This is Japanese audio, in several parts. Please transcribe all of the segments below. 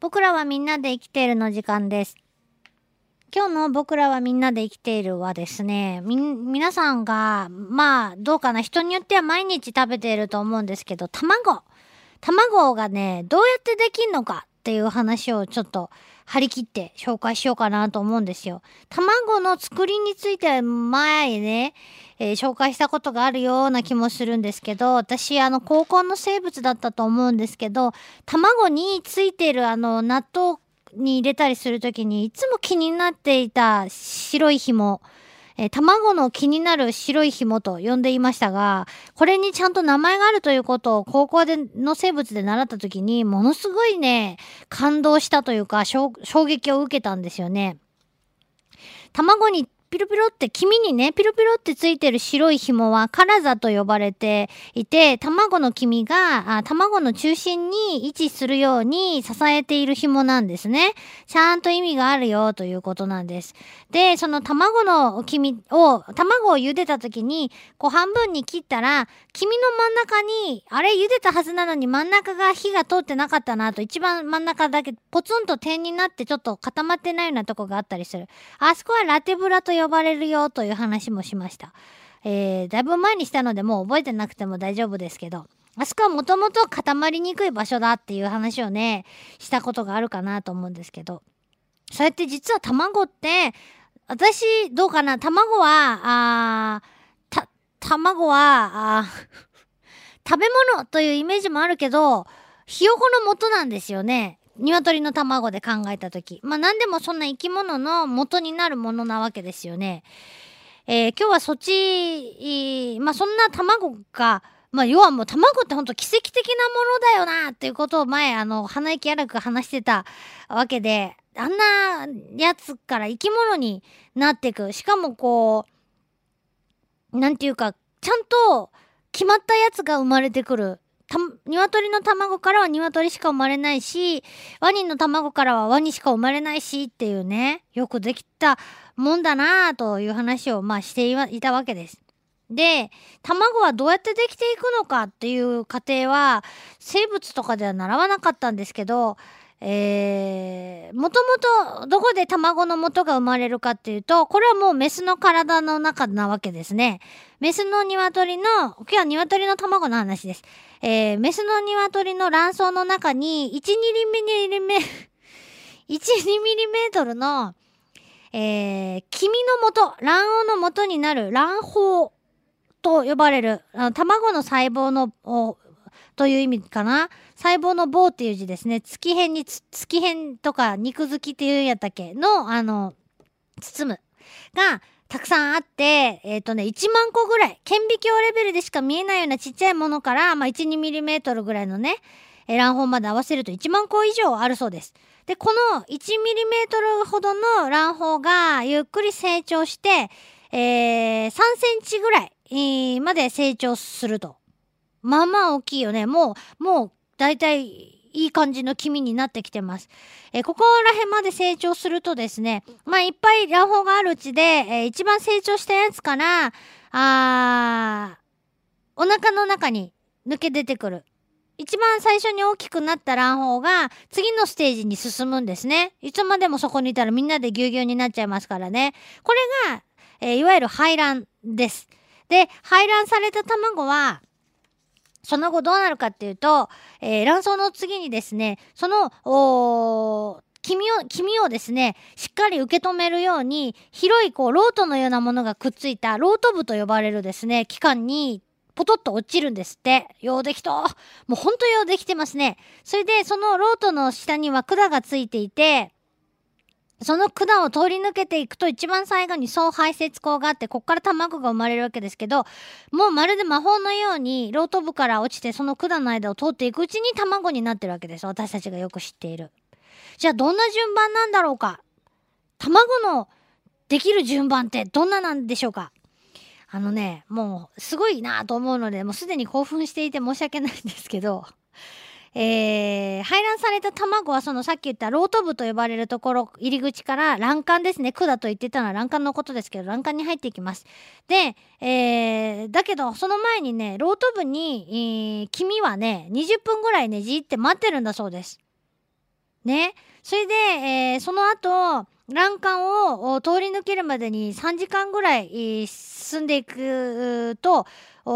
僕らはみんなで生きているの時間です。今日の僕らはみんなで生きているはですね、み、皆さんが、まあ、どうかな、人によっては毎日食べていると思うんですけど、卵。卵がね、どうやってできんのかっていう話をちょっと張り切って紹介しようかなと思うんですよ。卵の作りについては前ね、えー、紹介したことがあるような気もするんですけど、私、あの、高校の生物だったと思うんですけど、卵についているあの、納豆に入れたりするときに、いつも気になっていた白い紐。えー、卵の気になる白い紐と呼んでいましたが、これにちゃんと名前があるということを高校での生物で習った時に、ものすごいね、感動したというか、衝撃を受けたんですよね。卵にピロピロって黄身にね、ピロピロってついてる白い紐はカラザと呼ばれていて、卵の黄身があ卵の中心に位置するように支えている紐なんですね。ちゃんと意味があるよということなんです。で、その卵の黄身を、卵を茹でた時に、こう半分に切ったら、黄身の真ん中に、あれ茹でたはずなのに真ん中が火が通ってなかったなと、一番真ん中だけポツンと点になってちょっと固まってないようなとこがあったりする。あそこはラテブラと呼ばれるよという話もしました。えー、だいぶ前にしたのでもう覚えてなくても大丈夫ですけど、あそこはもともと固まりにくい場所だっていう話をね、したことがあるかなと思うんですけど、そうやって実は卵って、私、どうかな？卵は、あた、卵は、あ食べ物というイメージもあるけど、ひよこの元なんですよね。鶏の卵で考えたとき。まあ何でもそんな生き物の元になるものなわけですよね。えー、今日はそっち、まあそんな卵が、まあ要はもう卵ってほんと奇跡的なものだよなっていうことを前あの鼻息荒く話してたわけで、あんなやつから生き物になっていく。しかもこう、なんていうか、ちゃんと決まったやつが生まれてくる。鶏の卵からは鶏しか生まれないし、ワニの卵からはワニしか生まれないしっていうね、よくできたもんだなぁという話をまあしていたわけです。で、卵はどうやってできていくのかっていう過程は生物とかでは習わなかったんですけど、えー、もともとどこで卵の元が生まれるかっていうと、これはもうメスの体の中なわけですね。メスの鶏の、今日は鶏の卵の話です。えー、メスの鶏の卵巣の中に1ミリメ、1 ミリメートルの、えー、黄身の元、卵黄の元になる卵胞と呼ばれる、卵の細胞の、という意味かな？細胞の棒っていう字ですね。月辺に月辺とか肉付きっていうんやったっけ？の、あの、包む。が、たくさんあって、えっ、ー、とね、1万個ぐらい、顕微鏡レベルでしか見えないようなちっちゃいものから、まあ、1、2ミリメートルぐらいのね、卵胞まで合わせると1万個以上あるそうです。で、この1ミリメートルほどの卵胞がゆっくり成長して、えー、3センチぐらい、まで成長すると。まあまあ大きいよね。もう、もう、だいたいいい感じの黄身になってきてます。えー、ここら辺まで成長するとですね、まあいっぱい卵胞があるうちで、えー、一番成長したやつから、あお腹の中に抜け出てくる。一番最初に大きくなった卵胞が次のステージに進むんですね。いつまでもそこにいたらみんなでぎゅうぎゅうになっちゃいますからね。これが、えー、いわゆる排卵です。で、排卵された卵は、その後どうなるかっていうと、えー、卵巣の次にですね、その、黄身を、黄身をですね、しっかり受け止めるように、広いこう、ロートのようなものがくっついた、ロート部と呼ばれるですね、器官に、ポトッと落ちるんですって。ようできと。もうほんとようできてますね。それで、そのロートの下には管がついていて、その管を通り抜けていくと一番最後に総排泄口があって、こっから卵が生まれるわけですけど、もうまるで魔法のように、ロート部から落ちてその管の間を通っていくうちに卵になってるわけです。私たちがよく知っている。じゃあどんな順番なんだろうか？卵のできる順番ってどんななんでしょうか？あのね、もうすごいなと思うので、もうすでに興奮していて申し訳ないんですけど、えー、排卵された卵はそのさっき言ったロート部と呼ばれるところ、入り口から卵管ですね。管と言ってたのは卵管のことですけど、卵管に入っていきます。で、えー、だけど、その前にね、ロート部に、えー、黄身はね、20分ぐらいね、じって待ってるんだそうです。ね。それで、えー、その後、欄干を通り抜けるまでに3時間ぐらい進んでいくと、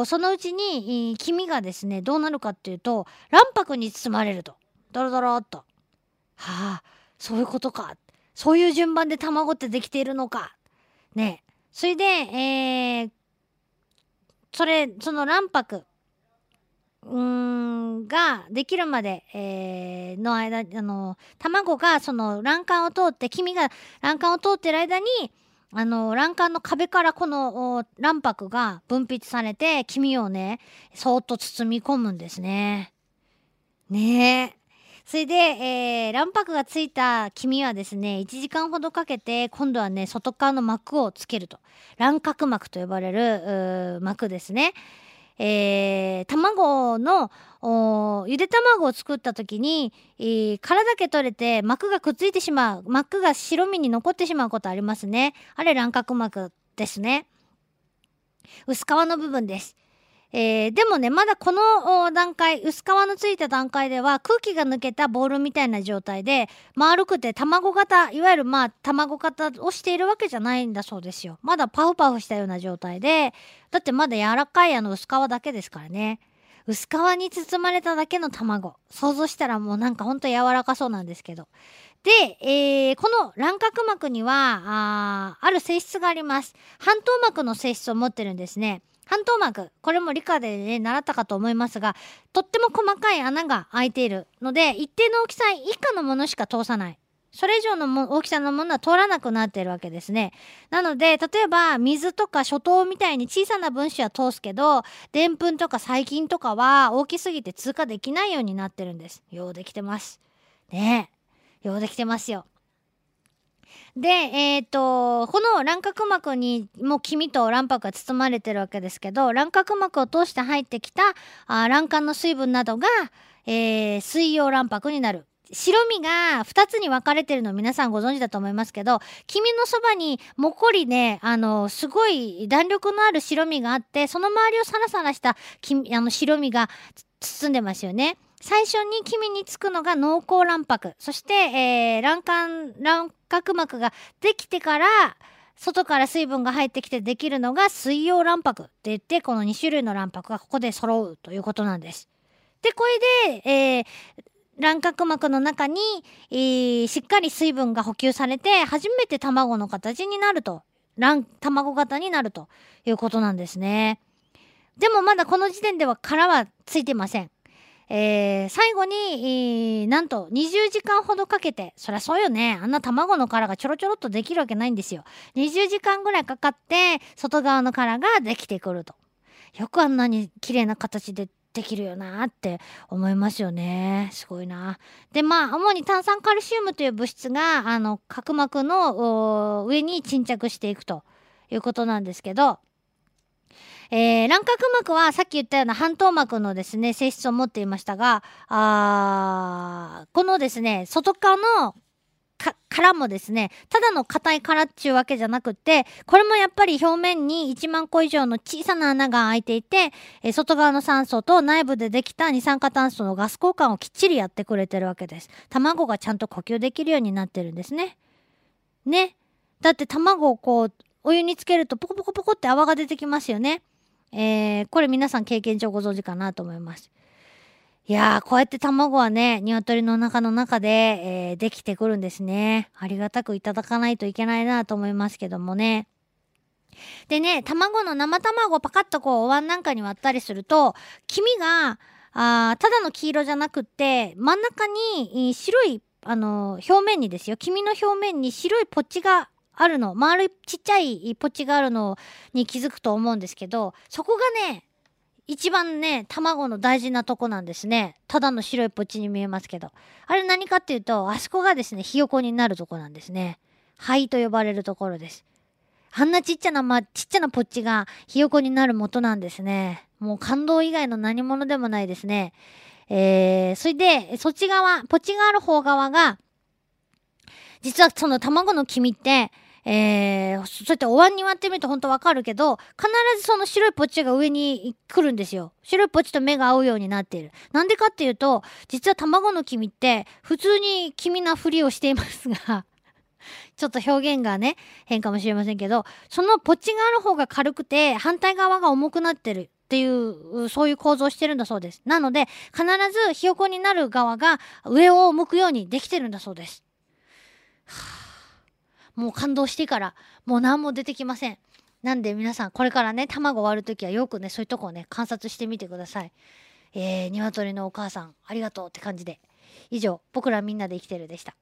そのうちに黄身がですね、どうなるかっていうと、卵白に包まれると。ドロドロっと。はあ、そういうことか。そういう順番で卵ってできているのか。ねそれで、えー、それ、その卵白、うーん、ができるまで、えー、の間、あの、卵がその卵管を通って、黄身が卵管を通ってる間に、あの、欄干の壁からこの卵白が分泌されて、黄身をね、そーっと包み込むんですね。ねえ。それで、えー、卵白がついた黄身はですね、1時間ほどかけて、今度はね、外側の膜をつけると。卵殻膜と呼ばれる、膜ですね。えー、卵の、ゆで卵を作った時に、えー、殻だけ取れて膜がくっついてしまう。膜が白身に残ってしまうことありますね。あれ卵殻膜ですね。薄皮の部分です。えー、でもね、まだこの段階、薄皮のついた段階では空気が抜けたボールみたいな状態で、丸くて卵型、いわゆるまあ卵型をしているわけじゃないんだそうですよ。まだパフパフしたような状態で、だってまだ柔らかいあの薄皮だけですからね。薄皮に包まれただけの卵。想像したらもうなんかほんと柔らかそうなんですけど。で、えー、この卵殻膜には、あある性質があります。半透膜の性質を持ってるんですね。半透膜。これも理科でね、習ったかと思いますが、とっても細かい穴が開いているので、一定の大きさ以下のものしか通さない。それ以上の大きさのものは通らなくなっているわけですね。なので、例えば水とか初糖みたいに小さな分子は通すけど、でんぷんとか細菌とかは大きすぎて通過できないようになってるんです。ようできてます。ねえ。ようできてますよ。で、えっ、ー、と、この卵殻膜にもう黄身と卵白が包まれてるわけですけど、卵殻膜を通して入ってきたあ卵管の水分などが、えー、水溶卵白になる。白身が2つに分かれてるの皆さんご存知だと思いますけど、黄身のそばにもっこりね、あの、すごい弾力のある白身があって、その周りをサラサラしたあの白身が包んでますよね。最初に黄身につくのが濃厚卵白。そして、えー、卵管、卵角膜ができてから、外から水分が入ってきてできるのが水溶卵白って言って、この2種類の卵白がここで揃うということなんです。で、これで、えー、卵殻膜の中に、えー、しっかり水分が補給されて、初めて卵の形になると。卵、卵型になるということなんですね。でもまだこの時点では殻はついてません。えー、最後に、えー、なんと20時間ほどかけて、そりゃそうよね。あんな卵の殻がちょろちょろっとできるわけないんですよ。20時間ぐらいかかって、外側の殻ができてくると。よくあんなに綺麗な形でできるよなって思いますよね。すごいな。で、まあ、主に炭酸カルシウムという物質が、あの、角膜の上に沈着していくということなんですけど、えー、卵殻膜はさっき言ったような半透膜のですね、性質を持っていましたが、あこのですね、外側の殻もですね、ただの硬い殻っちゅうわけじゃなくって、これもやっぱり表面に1万個以上の小さな穴が開いていて、え外側の酸素と内部でできた二酸化炭素のガス交換をきっちりやってくれてるわけです。卵がちゃんと呼吸できるようになってるんですね。ね。だって卵をこう、お湯につけるとポコポコポコって泡が出てきますよね。えー、これ皆さん経験上ご存知かなと思います。いやー、こうやって卵はね、鶏の中の中で、えー、できてくるんですね。ありがたくいただかないといけないなと思いますけどもね。でね、卵の生卵をパカッとこうお椀なんかに割ったりすると、黄身が、あただの黄色じゃなくって、真ん中に白い、あの、表面にですよ、黄身の表面に白いポッチがあるの。丸いちっちゃいポチがあるのに気づくと思うんですけどそこがね一番ね卵の大事なとこなんですね。ただの白いポチに見えますけど。あれ何かっていうとあそこがですねひよこになるとこなんですね。肺と呼ばれるところです。あんなちっちゃな、ま、ちっちゃなポッチがひよこになる元なんですね。もう感動以外の何者でもないですね。えー、それでそっち側ポッチがある方側が実はその卵の黄身ってえー、そうやってお椀に割ってみると本当わかるけど、必ずその白いポッチが上に来るんですよ。白いポッチと目が合うようになっている。なんでかっていうと、実は卵の黄身って普通に黄身なふりをしていますが、ちょっと表現がね、変かもしれませんけど、そのポッチがある方が軽くて、反対側が重くなってるっていう、そういう構造をしてるんだそうです。なので、必ずひよこになる側が上を向くようにできてるんだそうです。はあもう感動してから、もう何も出てきません。なんで皆さん、これからね、卵割るときはよくね、そういうとこをね、観察してみてください。えー、鶏のお母さん、ありがとうって感じで。以上、僕らみんなで生きてるでした。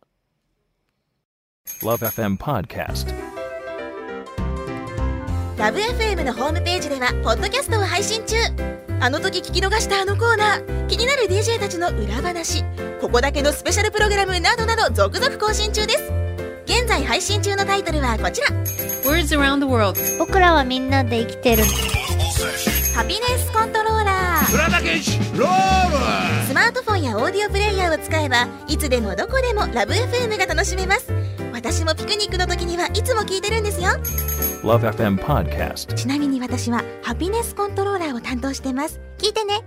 LoveFM Podcast LoveFM のホームページではポッドキャストを配信中あの時聞き逃したあのコーナー気になる DJ たちの裏話ここだけのスペシャルプログラムなどなど続々更新中です現在配信中のタイトルはこちら。Words around the world. 僕らはみんなで生きてる。ハピネスコントローラー。スマートフォンやオーディオプレイヤーを使えばいつでもどこでもラブ f m が楽しめます。私もピクニックの時にはいつも聞いてるんですよ。LoveFM Podcast ちなみに私はハピネスコントローラーを担当してます。聞いてね